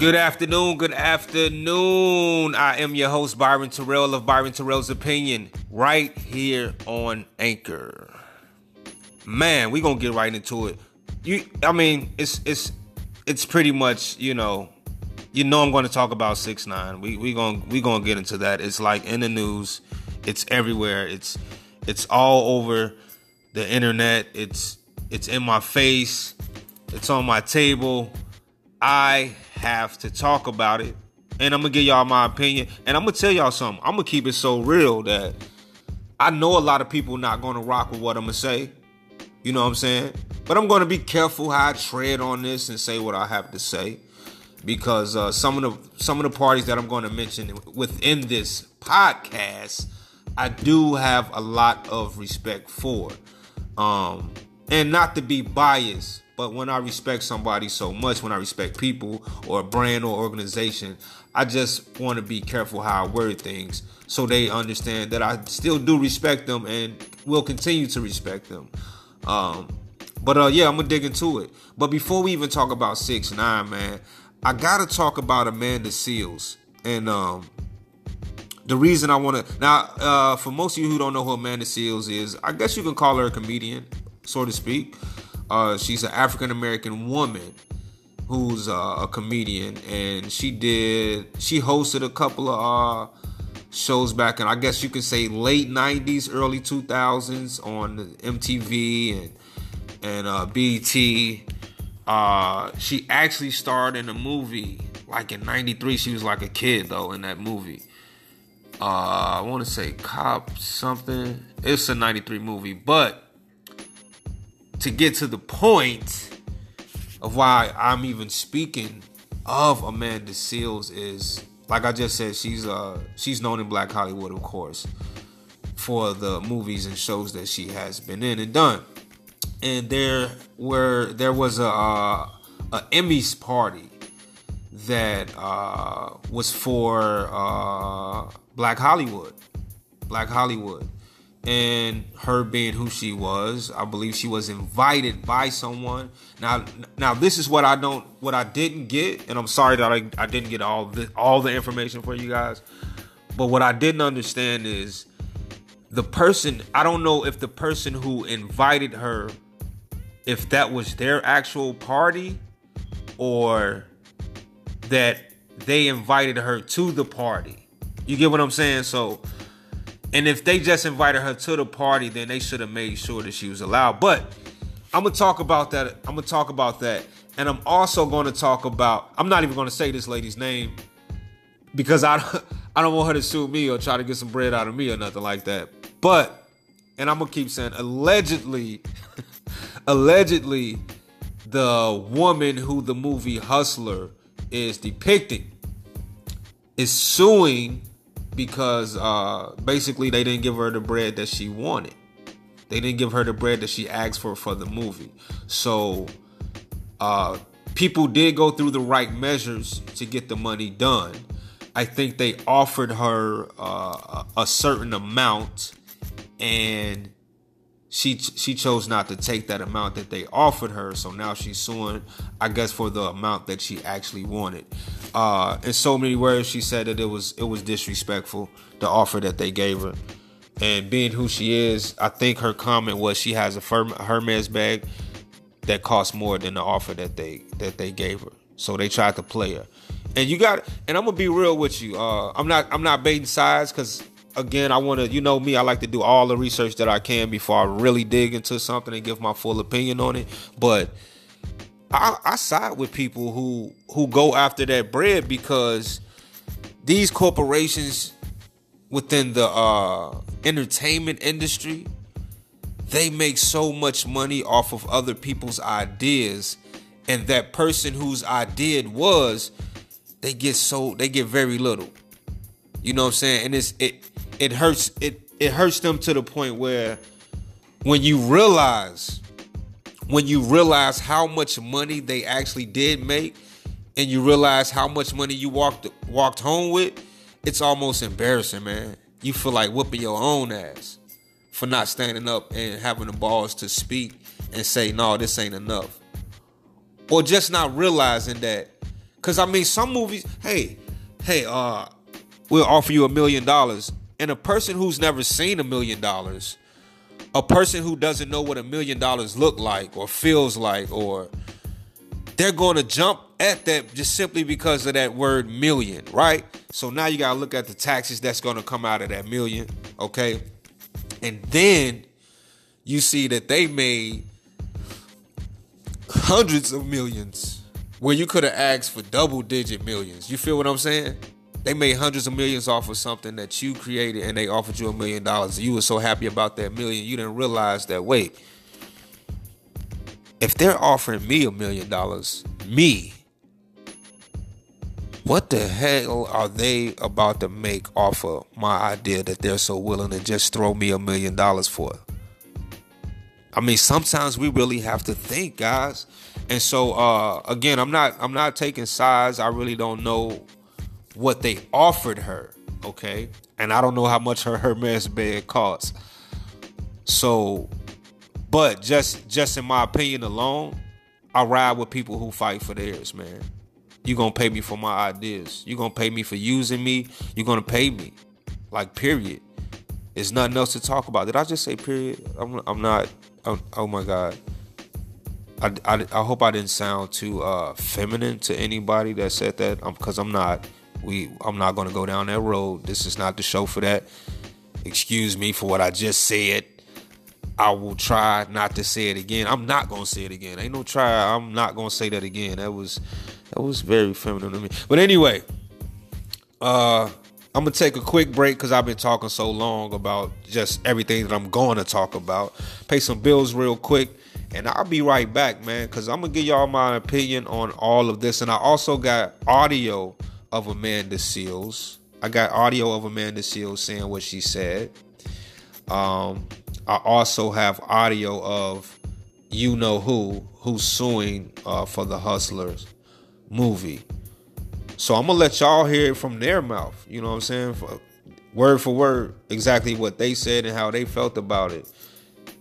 Good afternoon, good afternoon. I am your host, Byron Terrell of Byron Terrell's Opinion, right here on Anchor. Man, we gonna get right into it. You I mean, it's it's it's pretty much, you know, you know I'm gonna talk about six nine. We we gonna we gonna get into that. It's like in the news, it's everywhere, it's it's all over the internet, it's it's in my face, it's on my table. I have to talk about it. And I'm gonna give y'all my opinion. And I'm gonna tell y'all something. I'm gonna keep it so real that I know a lot of people not gonna rock with what I'm gonna say. You know what I'm saying? But I'm gonna be careful how I tread on this and say what I have to say. Because uh, some of the some of the parties that I'm gonna mention within this podcast, I do have a lot of respect for. Um, and not to be biased, but when I respect somebody so much, when I respect people or a brand or organization, I just want to be careful how I word things so they understand that I still do respect them and will continue to respect them. Um, but uh, yeah, I'm gonna dig into it. But before we even talk about six nine, man, I gotta talk about Amanda Seales and um, the reason I want to now uh, for most of you who don't know who Amanda Seales is, I guess you can call her a comedian, so to speak. Uh, she's an African American woman who's uh, a comedian, and she did she hosted a couple of uh, shows back in I guess you could say late '90s, early 2000s on MTV and and uh, BET. Uh, she actually starred in a movie like in '93. She was like a kid though in that movie. Uh, I want to say Cop something. It's a '93 movie, but to get to the point of why I'm even speaking of Amanda Seales is like I just said, she's uh she's known in Black Hollywood, of course, for the movies and shows that she has been in and done. And there were there was a uh, a Emmys party that uh, was for uh, Black Hollywood, Black Hollywood, and her being who she was i believe she was invited by someone. Now now this is what i don't what i didn't get and i'm sorry that i, I didn't get all the all the information for you guys but what i didn't understand is the person i don't know if the person who invited her if that was their actual party or that they invited her to the party. You get what i'm saying? So and if they just invited her to the party, then they should have made sure that she was allowed. But I'm gonna talk about that. I'm gonna talk about that. And I'm also gonna talk about, I'm not even gonna say this lady's name because I don't, I don't want her to sue me or try to get some bread out of me or nothing like that. But, and I'm gonna keep saying, allegedly, allegedly, the woman who the movie Hustler is depicting is suing because uh, basically they didn't give her the bread that she wanted. They didn't give her the bread that she asked for for the movie. So uh, people did go through the right measures to get the money done. I think they offered her uh, a certain amount, and she she chose not to take that amount that they offered her. So now she's suing, I guess, for the amount that she actually wanted. Uh, in so many words, she said that it was it was disrespectful the offer that they gave her. And being who she is, I think her comment was she has a Hermes bag that costs more than the offer that they that they gave her. So they tried to play her. And you got and I'm gonna be real with you. Uh, I'm not I'm not baiting sides because again, I want to, you know me, I like to do all the research that I can before I really dig into something and give my full opinion on it. But I, I side with people who who go after that bread because these corporations within the uh, entertainment industry they make so much money off of other people's ideas. And that person whose idea it was they get so they get very little. You know what i'm saying? And it's it it hurts it it hurts them to the point where when you realize when you realize how much money they actually did make and you realize how much money you walked walked home with, it's almost embarrassing, man. You feel like whooping your own ass for not standing up and having the balls to speak and say, no, this ain't enough. Or just not realizing that Cause I mean, some movies, hey, hey, uh, we'll offer you a million dollars. And a person who's never seen a million dollars, a person who doesn't know what a million dollars look like or feels like, or they're going to jump at that just simply because of that word million, right? So now you got to look at the taxes that's going to come out of that million, okay? And then you see that they made hundreds of millions where you could have asked for double digit millions. You feel what I'm saying? They made hundreds of millions off of something that you created and they offered you a million dollars. You were so happy about that million, you didn't realize that, wait, if they're offering me a million dollars, me, what the hell are they about to make off of my idea that they're so willing to just throw me a million dollars for? I mean, sometimes we really have to think, guys. And so uh again, I'm not I'm not taking sides. I really don't know what they offered her, okay? And I don't know how much her Hermes bag costs. So, but just just in my opinion alone, I ride with people who fight for theirs, man. You're gonna pay me for my ideas. You're gonna pay me for using me. You're gonna pay me, like period. There's nothing else to talk about. Did I just say period? I'm, I'm not. I'm, oh my god. I, I, I hope I didn't sound too uh, feminine to anybody that said that. Because I'm, I'm not. We I'm not gonna go down that road. This is not the show for that. Excuse me for what I just said. I will try not to say it again. I'm not gonna say it again. Ain't no try. I'm not gonna say that again. That was that was very feminine to me. But anyway, uh I'm gonna take a quick break because I've been talking so long about just everything that I'm going to talk about. Pay some bills real quick, and I'll be right back, man. Because I'm gonna give y'all my opinion on all of this, and I also got audio of Amanda Seales. I got audio of Amanda Seales saying what she said. Um, I also have audio of you know who who's suing uh, for the Hustlers movie. So I'm gonna let y'all hear it from their mouth. You know what I'm saying? For, word for word, exactly what they said and how they felt about it.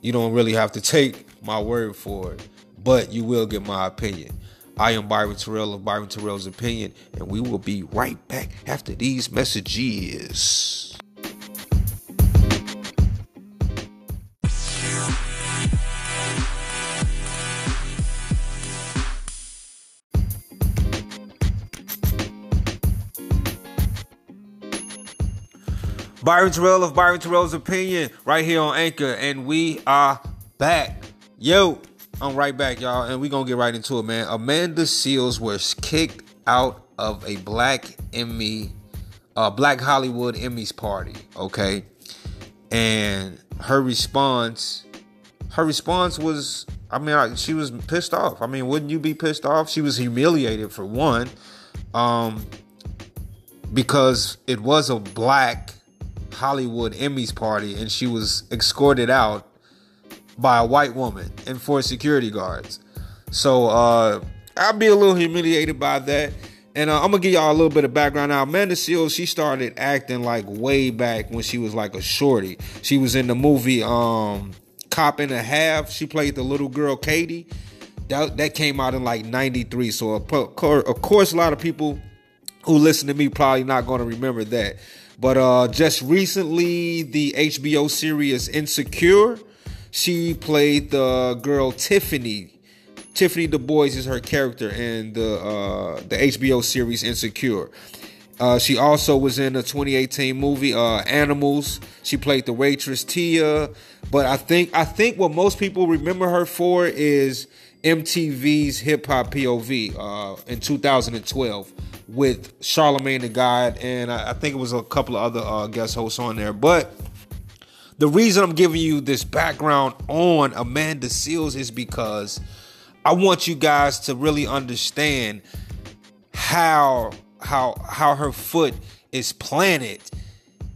You don't really have to take my word for it, but you will get my opinion. I am Byron Terrell of Byron Terrell's Opinion, and we will be right back after these messages. Byron Terrell of Byron Terrell's Opinion, right here on Anchor, and we are back. Yo, I'm right back, y'all, and we're gonna get right into it, man. Amanda Seales was kicked out of a Black Emmy, uh, Black Hollywood Emmys party, okay, and her response, her response was, I mean, she was pissed off. I mean, wouldn't you be pissed off? She was humiliated for one, um, because it was a black Hollywood Emmys party, and she was escorted out by a white woman and four security guards. So uh, I'll be a little humiliated by that. And uh, I'm gonna give y'all a little bit of background now. Amanda Seales, she started acting like way back when she was like a shorty. She was in the movie um, Cop and a Half. She played the little girl Katie. That, that came out in like 93. So of course, a lot of people who listen to me probably not gonna remember that. But uh, just recently, the HBO series Insecure she played the girl Tiffany. Tiffany Du Bois is her character in the uh, the HBO series Insecure. Uh, she also was in the 2018 movie uh, Animals. She played the waitress Tia, but I think I think what most people remember her for is MTV's Hip Hop POV uh, in 2012 with Charlemagne the God, and I, I, think it was a couple of other uh, guest hosts on there. But the reason I'm giving you this background on Amanda Seales is because I want you guys to really understand how how how her foot is planted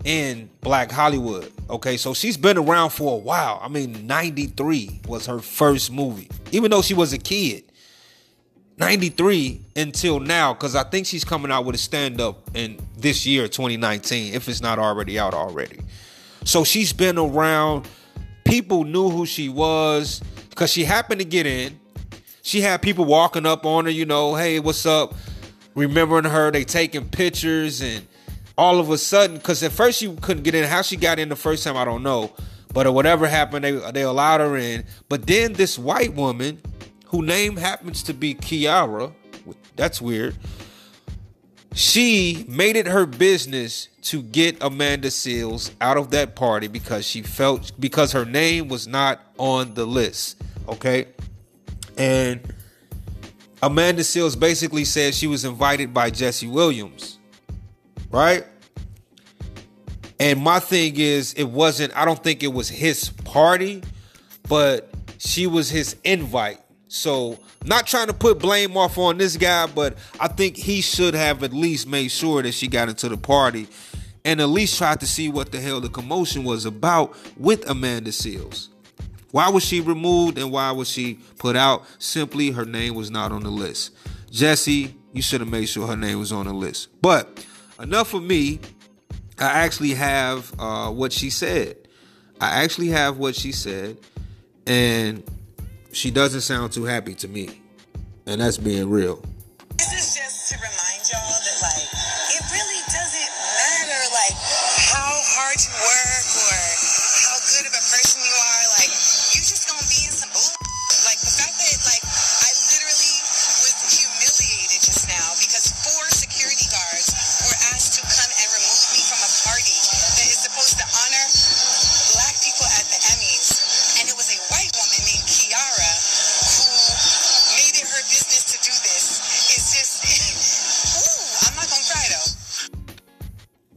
in Black Hollywood. Okay, so she's been around for a while. I mean, 93 was her first movie, even though she was a kid. 93 until now, because I think she's coming out with a stand up in this year, 2019, if it's not already out already. So she's been around. People knew who she was because she happened to get in. She had people walking up on her, you know, hey, what's up? remembering her. They taking pictures and all of a sudden, because at first she couldn't get in. How she got in the first time, I don't know. But whatever happened, they they allowed her in. But then this white woman, who name happens to be Kiara, that's weird. She made it her business to get Amanda Seales out of that party because she felt because her name was not on the list. Okay. And Amanda Seales basically said she was invited by Jesse Williams. Right? And my thing is, it wasn't, I don't think it was his party, but she was his invite. So, not trying to put blame off on this guy, but I think he should have at least made sure that she got into the party and at least tried to see what the hell the commotion was about with Amanda Seales. Why was she removed and why was she put out? Simply, her name was not on the list. Jesse, you should have made sure her name was on the list. But enough of me. I actually have uh, what she said. I actually have what she said, and she doesn't sound too happy to me. And that's being real.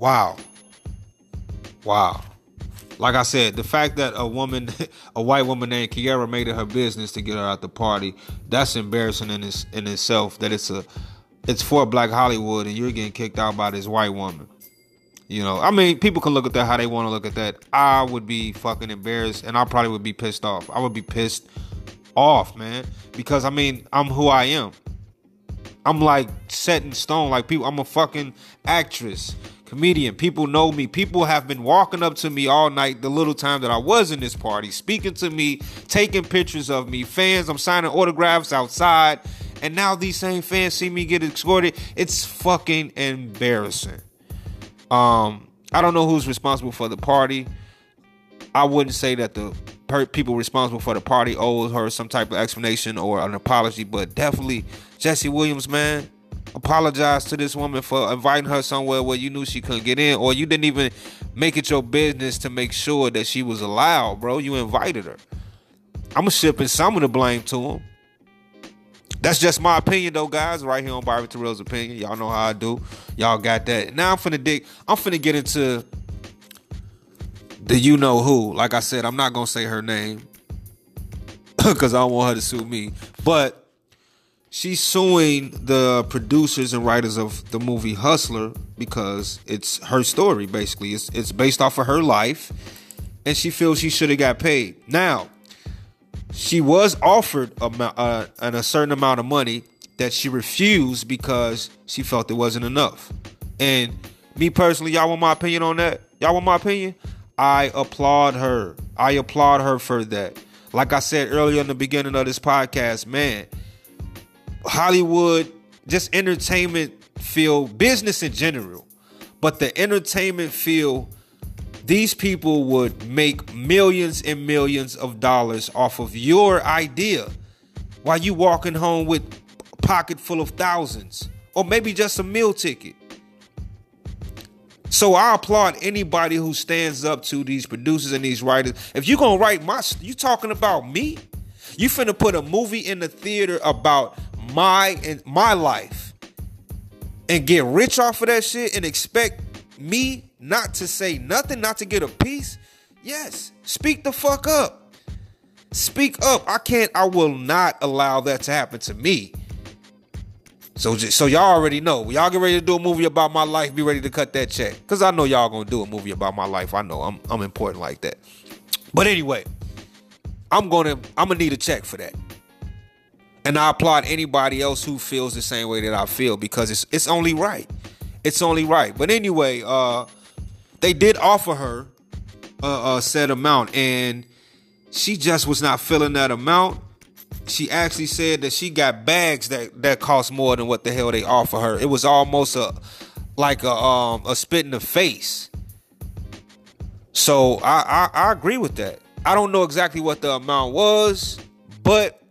Wow. Wow. Like I said, the fact that a woman, a white woman named Kiara made it her business to get her out the party, that's embarrassing in its in itself. That it's a it's for Black Hollywood and you're getting kicked out by this white woman. You know, I mean, people can look at that how they want to look at that. I would be fucking embarrassed and I probably would be pissed off. I would be pissed off, man, because I mean, I'm who I am. I'm like set in stone. Like people, I'm a fucking actress, comedian. People know me. People have been walking up to me all night, the little time that I was in this party, speaking to me, taking pictures of me. Fans, I'm signing autographs outside. And now these same fans see me get escorted. It's fucking embarrassing. Um, I don't know who's responsible for the party. I wouldn't say that the people responsible for the party owes her some type of explanation or an apology, but definitely Jesse Williams, man, apologize to this woman for inviting her somewhere where you knew she couldn't get in, or you didn't even make it your business to make sure that she was allowed, bro. You invited her. I'm shipping some of the blame to him. That's just my opinion, though, guys. Right here on Byron Terrell's opinion. Y'all know how I do. Y'all got that. Now I'm finna dig. I'm finna get into the you know who. Like I said, I'm not gonna say her name because I don't want her to sue me. But she's suing the producers and writers of the movie Hustler because it's her story. Basically, it's it's based off of her life, and she feels she should have got paid. Now, she was offered a, uh, a certain amount of money that she refused because she felt it wasn't enough. And me personally, y'all want my opinion on that? Y'all want my opinion? I applaud her. I applaud her for that. Like I said earlier in the beginning of this podcast, man, Hollywood, just entertainment field, business in general, but the entertainment field, these people would make millions and millions of dollars off of your idea while you walking home with a pocket full of thousands or maybe just a meal ticket. So I applaud anybody who stands up to these producers and these writers. If you're gonna write my, you talking about me? You finna put a movie in the theater about my my life, and get rich off of that shit, and expect me not to say nothing, not to get a piece? Yes, speak the fuck up. Speak up. I can't. I will not allow that to happen to me. So, just, so y'all already know. Y'all get ready to do a movie about my life. Be ready to cut that check, cause I know y'all gonna do a movie about my life. I know I'm I'm important like that. But anyway, I'm gonna I'm gonna need a check for that. And I applaud anybody else who feels the same way that I feel because it's it's only right. It's only right. But anyway, uh, they did offer her a, a set amount, and she just was not feeling that amount. she actually said that she got bags that that cost more than what the hell they offer her. It was almost a like a um a spit in the face. So I, I I agree with that. I don't know exactly what the amount was, but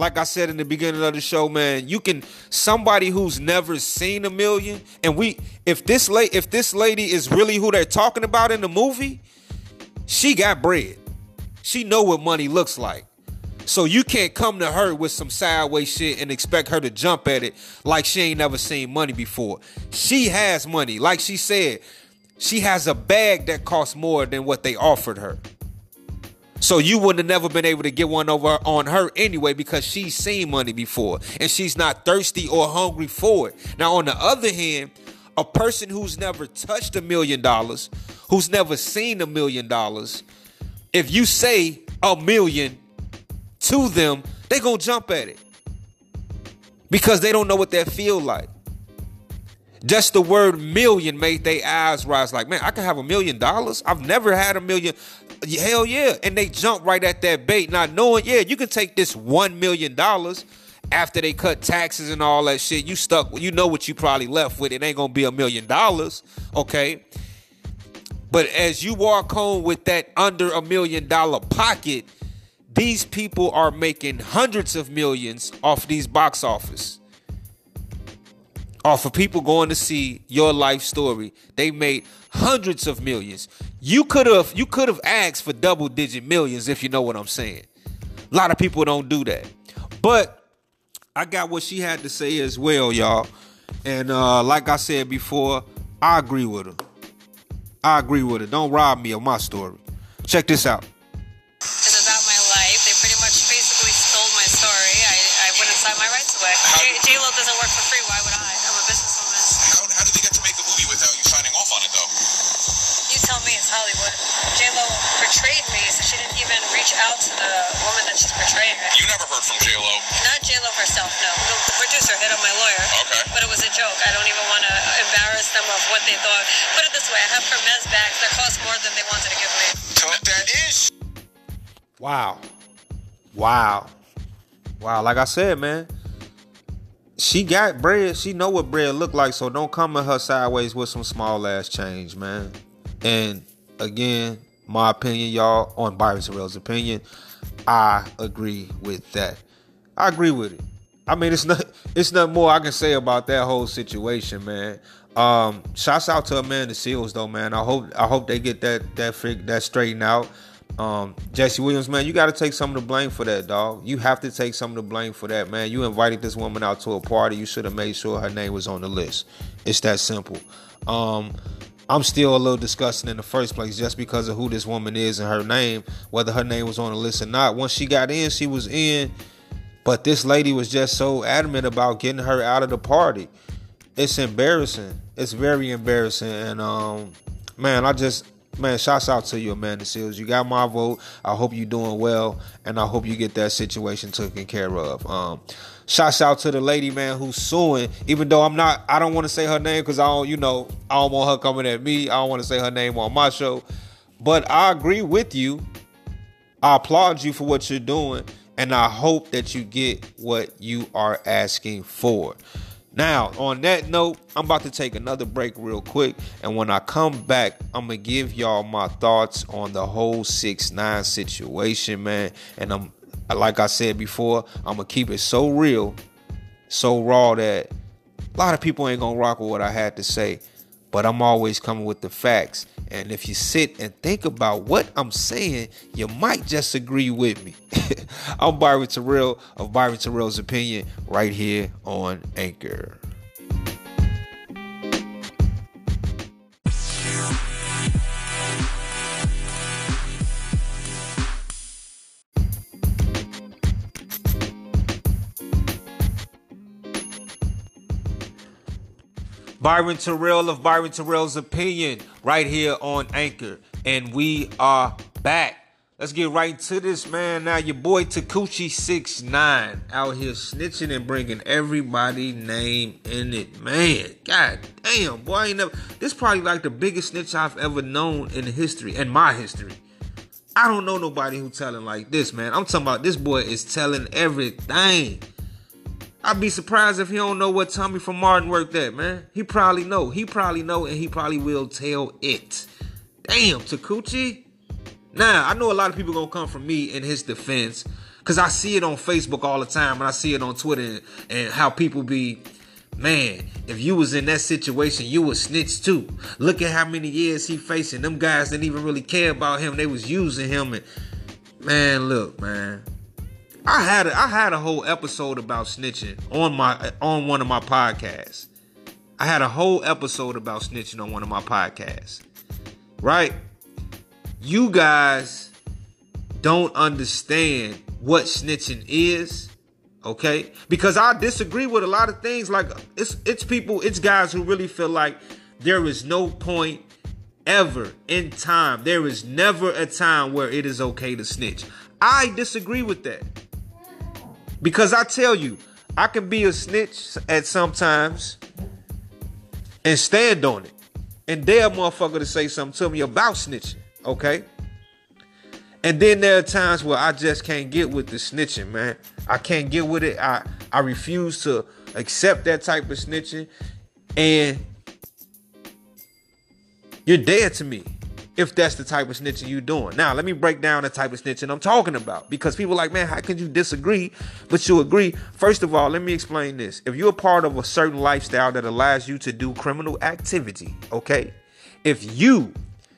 like I said in the beginning of the show, man, you can somebody who's never seen a million, and we if this late if this lady is really who they're talking about in the movie, she got bread. She know what money looks like. So you can't come to her with some sideways shit and expect her to jump at it like she ain't never seen money before. She has money. Like she said, she has a bag that costs more than what they offered her. So you wouldn't have never been able to get one over on her anyway because she's seen money before and she's not thirsty or hungry for it. Now, on the other hand, a person who's never touched a million dollars, who's never seen a million dollars, if you say a million to them, they gonna jump at it because they don't know what that feel like. Just the word million made their eyes rise like, man, I can have a million dollars. I've never had a million. Hell yeah. And they jump right at that bait, not knowing, yeah, you can take this one million dollars after they cut taxes and all that shit. You stuck, you know what you probably left with. It ain't gonna be a million dollars, okay? But as you walk home with that under a million dollar pocket, these people are making hundreds of millions off these box office Off of people going to see your life story. They made hundreds of millions. You could have you could have asked for double digit millions if you know what I'm saying. A lot of people don't do that. But I got what she had to say as well, y'all. And uh, like I said before, I agree with her. I agree with her. Don't rob me of my story. Check this out. Reach out to the woman that she's portraying. You never heard from J Lo. Not J Lo herself. No, the, the producer hit on my lawyer. Okay. But it was a joke. I don't even want to embarrass them of what they thought. Put it this way: I have Hermes bags that cost more than they wanted to give me. That is Wow. Wow. Wow. Like I said, man. She got bread. She know what bread look like, so don't come at her sideways with some small ass change, man. And again, my opinion, y'all, on Byron Terrell's opinion, I agree with that. I agree with it. I mean, it's not it's nothing more I can say about that whole situation, man. Um, shouts out to Amanda Seales though, man. I hope I hope they get that that fig, that straightened out. Um, Jesse Williams, man, you got to take some of the blame for that, dog. You have to take some of the blame for that, man. You invited this woman out to a party. You should have made sure her name was on the list. It's that simple. Um, I'm still a little disgusted in the first place just because of who this woman is and her name, whether her name was on the list or not. Once she got in, she was in. But this lady was just so adamant about getting her out of the party. It's embarrassing. It's very embarrassing. And um, man, I just man, shouts out to you, Amanda Seales. You got my vote. I hope you're doing well, and I hope you get that situation taken care of. Um, shouts out to the lady, man, who's suing. Even though I'm not, I don't want to say her name because I don't, you know, I don't want her coming at me. I don't want to say her name on my show. But I agree with you. I applaud you for what you're doing, and I hope that you get what you are asking for. Now, on that note, I'm about to take another break real quick. And when I come back, I'm gonna give y'all my thoughts on the whole six nine situation, man. And I'm like I said before, I'm gonna keep it so real, so raw that a lot of people ain't gonna rock with what I had to say. But I'm always coming with the facts. And if you sit and think about what I'm saying, you might just agree with me. I'm Byron Terrell of Byron Terrell's Opinion right here on Anchor. Byron Terrell of Byron Terrell's Opinion right here on Anchor. And we are back. Let's get right to this, man. Now, your boy Takuchi Six Nine out here snitching and bringing everybody name in it. Man, god damn, boy, I ain't never. This probably like the biggest snitch I've ever known in history, in my history. I don't know nobody who telling like this, man. I'm talking about this boy is telling everything. I'd be surprised if he don't know what Tommy from Martin worked at, man. He probably know. He probably know, and he probably will tell it. Damn, Takuchi. Now I know a lot of people gonna come from me in his defense, cause I see it on Facebook all the time, and I see it on Twitter, and, and how people be, man. If you was in that situation, you would snitch too. Look at how many years he facing. Them guys didn't even really care about him. They was using him, and man, look, man. I had a, I had a whole episode about snitching on my on one of my podcasts. I had a whole episode about snitching on one of my podcasts. Right? You guys don't understand what snitching is, okay? Because I disagree with a lot of things like it's it's people, it's guys who really feel like there is no point ever in time. There is never a time where it is okay to snitch. I disagree with that. Because I tell you, I can be a snitch at sometimes and stand on it. And dare motherfucker to say something to me about snitching, okay? And then there are times where I just can't get with the snitching, man. I can't get with it. I I refuse to accept that type of snitching. And you're dead to me if that's the type of snitching you're doing. Now, let me break down the type of snitching I'm talking about because people like, man, how can you disagree, but you agree? First of all, let me explain this. If you're a part of a certain lifestyle that allows you to do criminal activity, okay? If you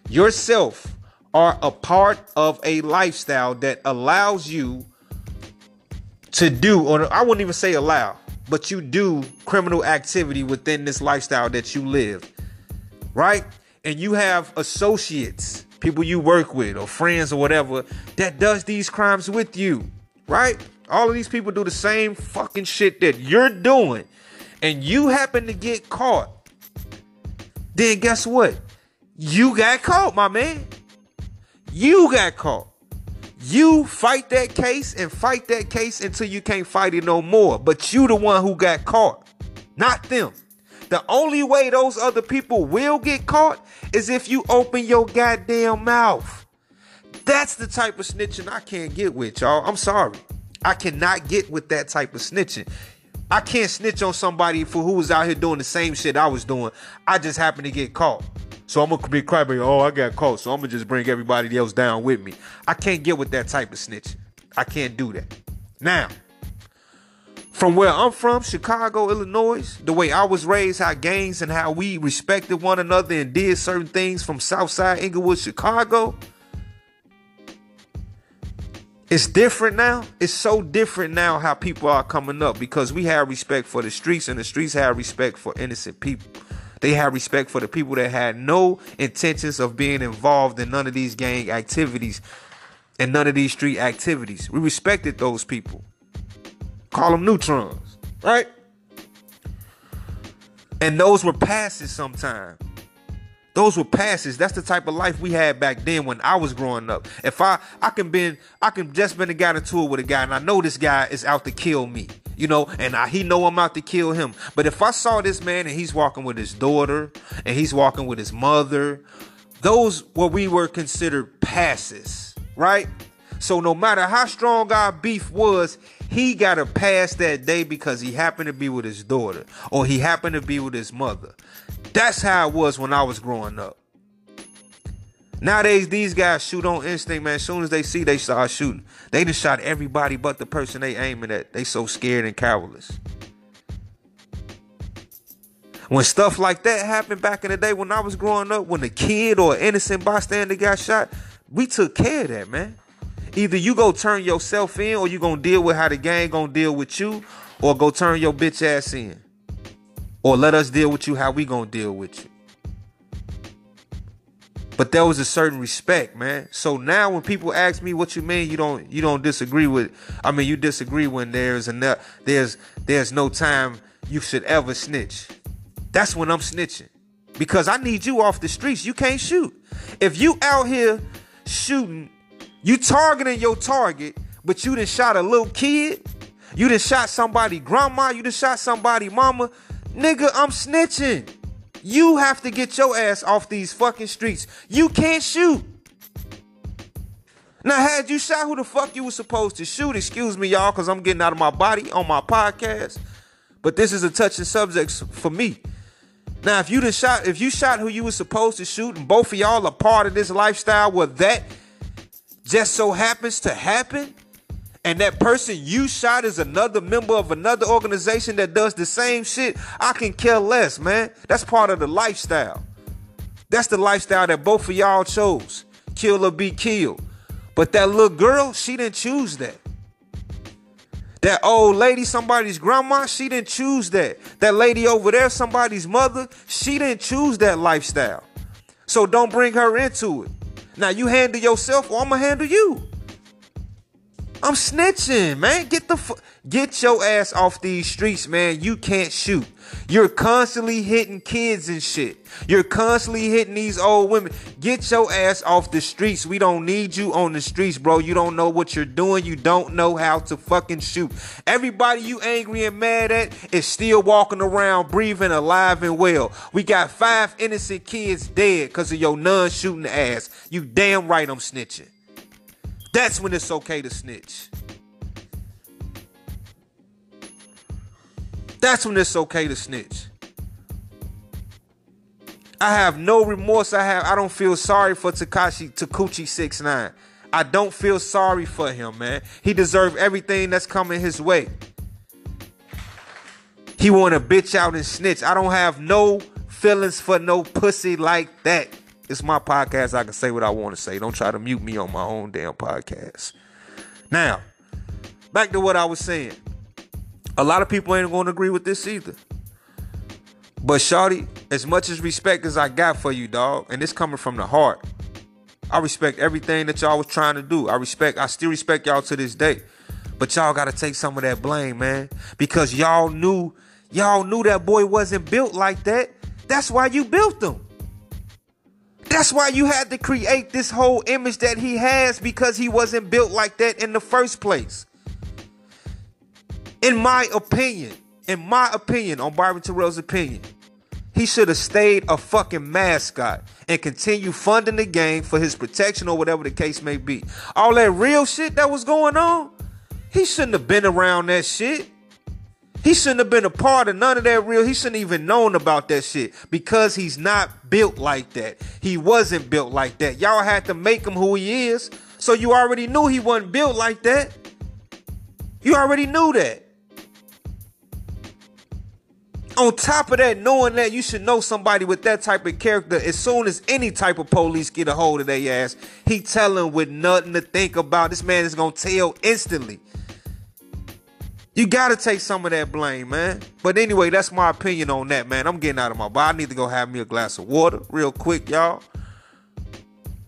yourself are a part of a lifestyle that allows you to do, or I wouldn't even say allow, but you do criminal activity within this lifestyle that you live, right? And you have associates, people you work with or friends or whatever that does these crimes with you, right? All of these people do the same fucking shit that you're doing and you happen to get caught. Then guess what? You got caught, my man. You got caught. You fight that case and fight that case until you can't fight it no more. But you the one who got caught, not them. The only way those other people will get caught is if you open your goddamn mouth. That's the type of snitching I can't get with, y'all. I'm sorry. I cannot get with that type of snitching. I can't snitch on somebody for who was out here doing the same shit I was doing. I just happened to get caught. So I'm gonna be crying, oh, I got caught. So I'm gonna just bring everybody else down with me. I can't get with that type of snitching. I can't do that. Now, from where I'm from, Chicago, Illinois, the way I was raised, how gangs and how we respected one another and did certain things from Southside Englewood, Chicago. It's different now. It's so different now how people are coming up because we have respect for the streets and the streets have respect for innocent people. They have respect for the people that had no intentions of being involved in none of these gang activities and none of these street activities. We respected those people. Call them neutrons, right? And those were passes sometimes. Those were passes. That's the type of life we had back then when I was growing up. If I I can been I can just been a guy in tour with a guy and I know this guy is out to kill me, you know, and I, he know I'm out to kill him. But if I saw this man and he's walking with his daughter and he's walking with his mother, those what we were considered passes, right? So no matter how strong our beef was, he got a pass that day because he happened to be with his daughter or he happened to be with his mother. That's how it was when I was growing up. Nowadays, these guys shoot on instinct, man. As soon as they see, they start shooting. They just shot everybody but the person they aiming at. They so scared and cowardless. When stuff like that happened back in the day when I was growing up, when a kid or innocent bystander got shot, we took care of that, man. Either you go turn yourself in or you gonna deal with how the gang gonna deal with you, or go turn your bitch ass in. Or let us deal with you how we gonna deal with you. But there was a certain respect, man. So now when people ask me what you mean, you don't you don't disagree with I mean you disagree when there's enough there's there's no time you should ever snitch. That's when I'm snitching. Because I need you off the streets. You can't shoot. If you out here shooting you targeting your target, but you done shot a little kid. You done shot somebody grandma. You done shot somebody mama. Nigga, I'm snitching. You have to get your ass off these fucking streets. You can't shoot. Now, had you shot who the fuck you was supposed to shoot? Excuse me, y'all, because I'm getting out of my body on my podcast. But this is a touching subject for me. Now, if you done shot, if you shot who you was supposed to shoot, and both of y'all are part of this lifestyle where that just so happens to happen, and that person you shot is another member of another organization that does the same shit, I can care less, man. That's part of the lifestyle. That's the lifestyle that both of y'all chose. Kill or be killed. But that little girl, she didn't choose that. That old lady, somebody's grandma, she didn't choose that. That lady over there, somebody's mother, she didn't choose that lifestyle. So don't bring her into it. Now you handle yourself or I'm gonna handle you. I'm snitching, man. Get the fu- get your ass off these streets, man. You can't shoot. You're constantly hitting kids and shit. You're constantly hitting these old women. Get your ass off the streets. We don't need you on the streets, bro. You don't know what you're doing. You don't know how to fucking shoot. Everybody you angry and mad at is still walking around breathing alive and well. We got five innocent kids dead because of your non-shooting ass. You damn right I'm snitching. That's when it's okay to snitch. That's when it's okay to snitch. I have no remorse. I have I don't feel sorry for Tekashi Takuchi 69. I don't feel sorry for him, man. He deserved everything that's coming his way. He want to bitch out and snitch. I don't have no feelings for no pussy like that. It's my podcast. I can say what I want to say. Don't try to mute me on my own damn podcast. Now, back to what I was saying. A lot of people ain't going to agree with this either. But Shotti, as much as respect as I got for you, dog, and this coming from the heart, I respect everything that y'all was trying to do. I respect, I still respect y'all to this day. But y'all gotta take some of that blame, man. Because y'all knew, y'all knew that boy wasn't built like that. That's why you built him. That's why you had to create this whole image that he has because he wasn't built like that in the first place. In my opinion, in my opinion, on Byron Terrell's opinion, he should have stayed a fucking mascot and continue funding the game for his protection or whatever the case may be. All that real shit that was going on, he shouldn't have been around that shit. He shouldn't have been a part of none of that real. He shouldn't even known about that shit because he's not built like that. He wasn't built like that. Y'all had to make him who he is. So you already knew he wasn't built like that. You already knew that. On top of that, knowing that you should know somebody with that type of character, as soon as any type of police get a hold of their ass, he telling with nothing to think about. This man is gonna tell instantly. You gotta take some of that blame, man. But anyway, that's my opinion on that, man. I'm getting out of my body. I need to go have me a glass of water real quick, y'all.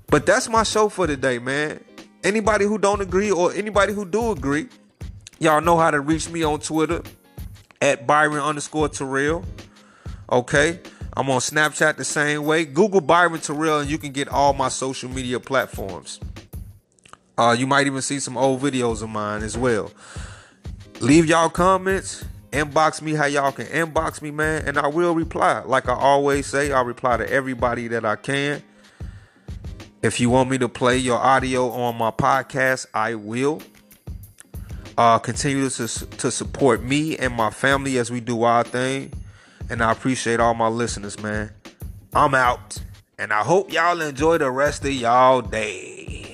But that's my show for today, man. Anybody who don't agree or anybody who do agree, y'all know how to reach me on Twitter at Byron underscore Terrell. Okay. I'm on Snapchat the same way. Google Byron Terrell and you can get all my social media platforms. Uh, you might even see some old videos of mine as well. Leave y'all comments. Inbox me how y'all can inbox me, man, and I will reply. Like I always say, I reply to everybody that I can. If you want me to play your audio on my podcast, I will. Uh, continue to, to support me and my family as we do our thing. And I appreciate all my listeners, man. I'm out. And I hope y'all enjoy the rest of y'all day.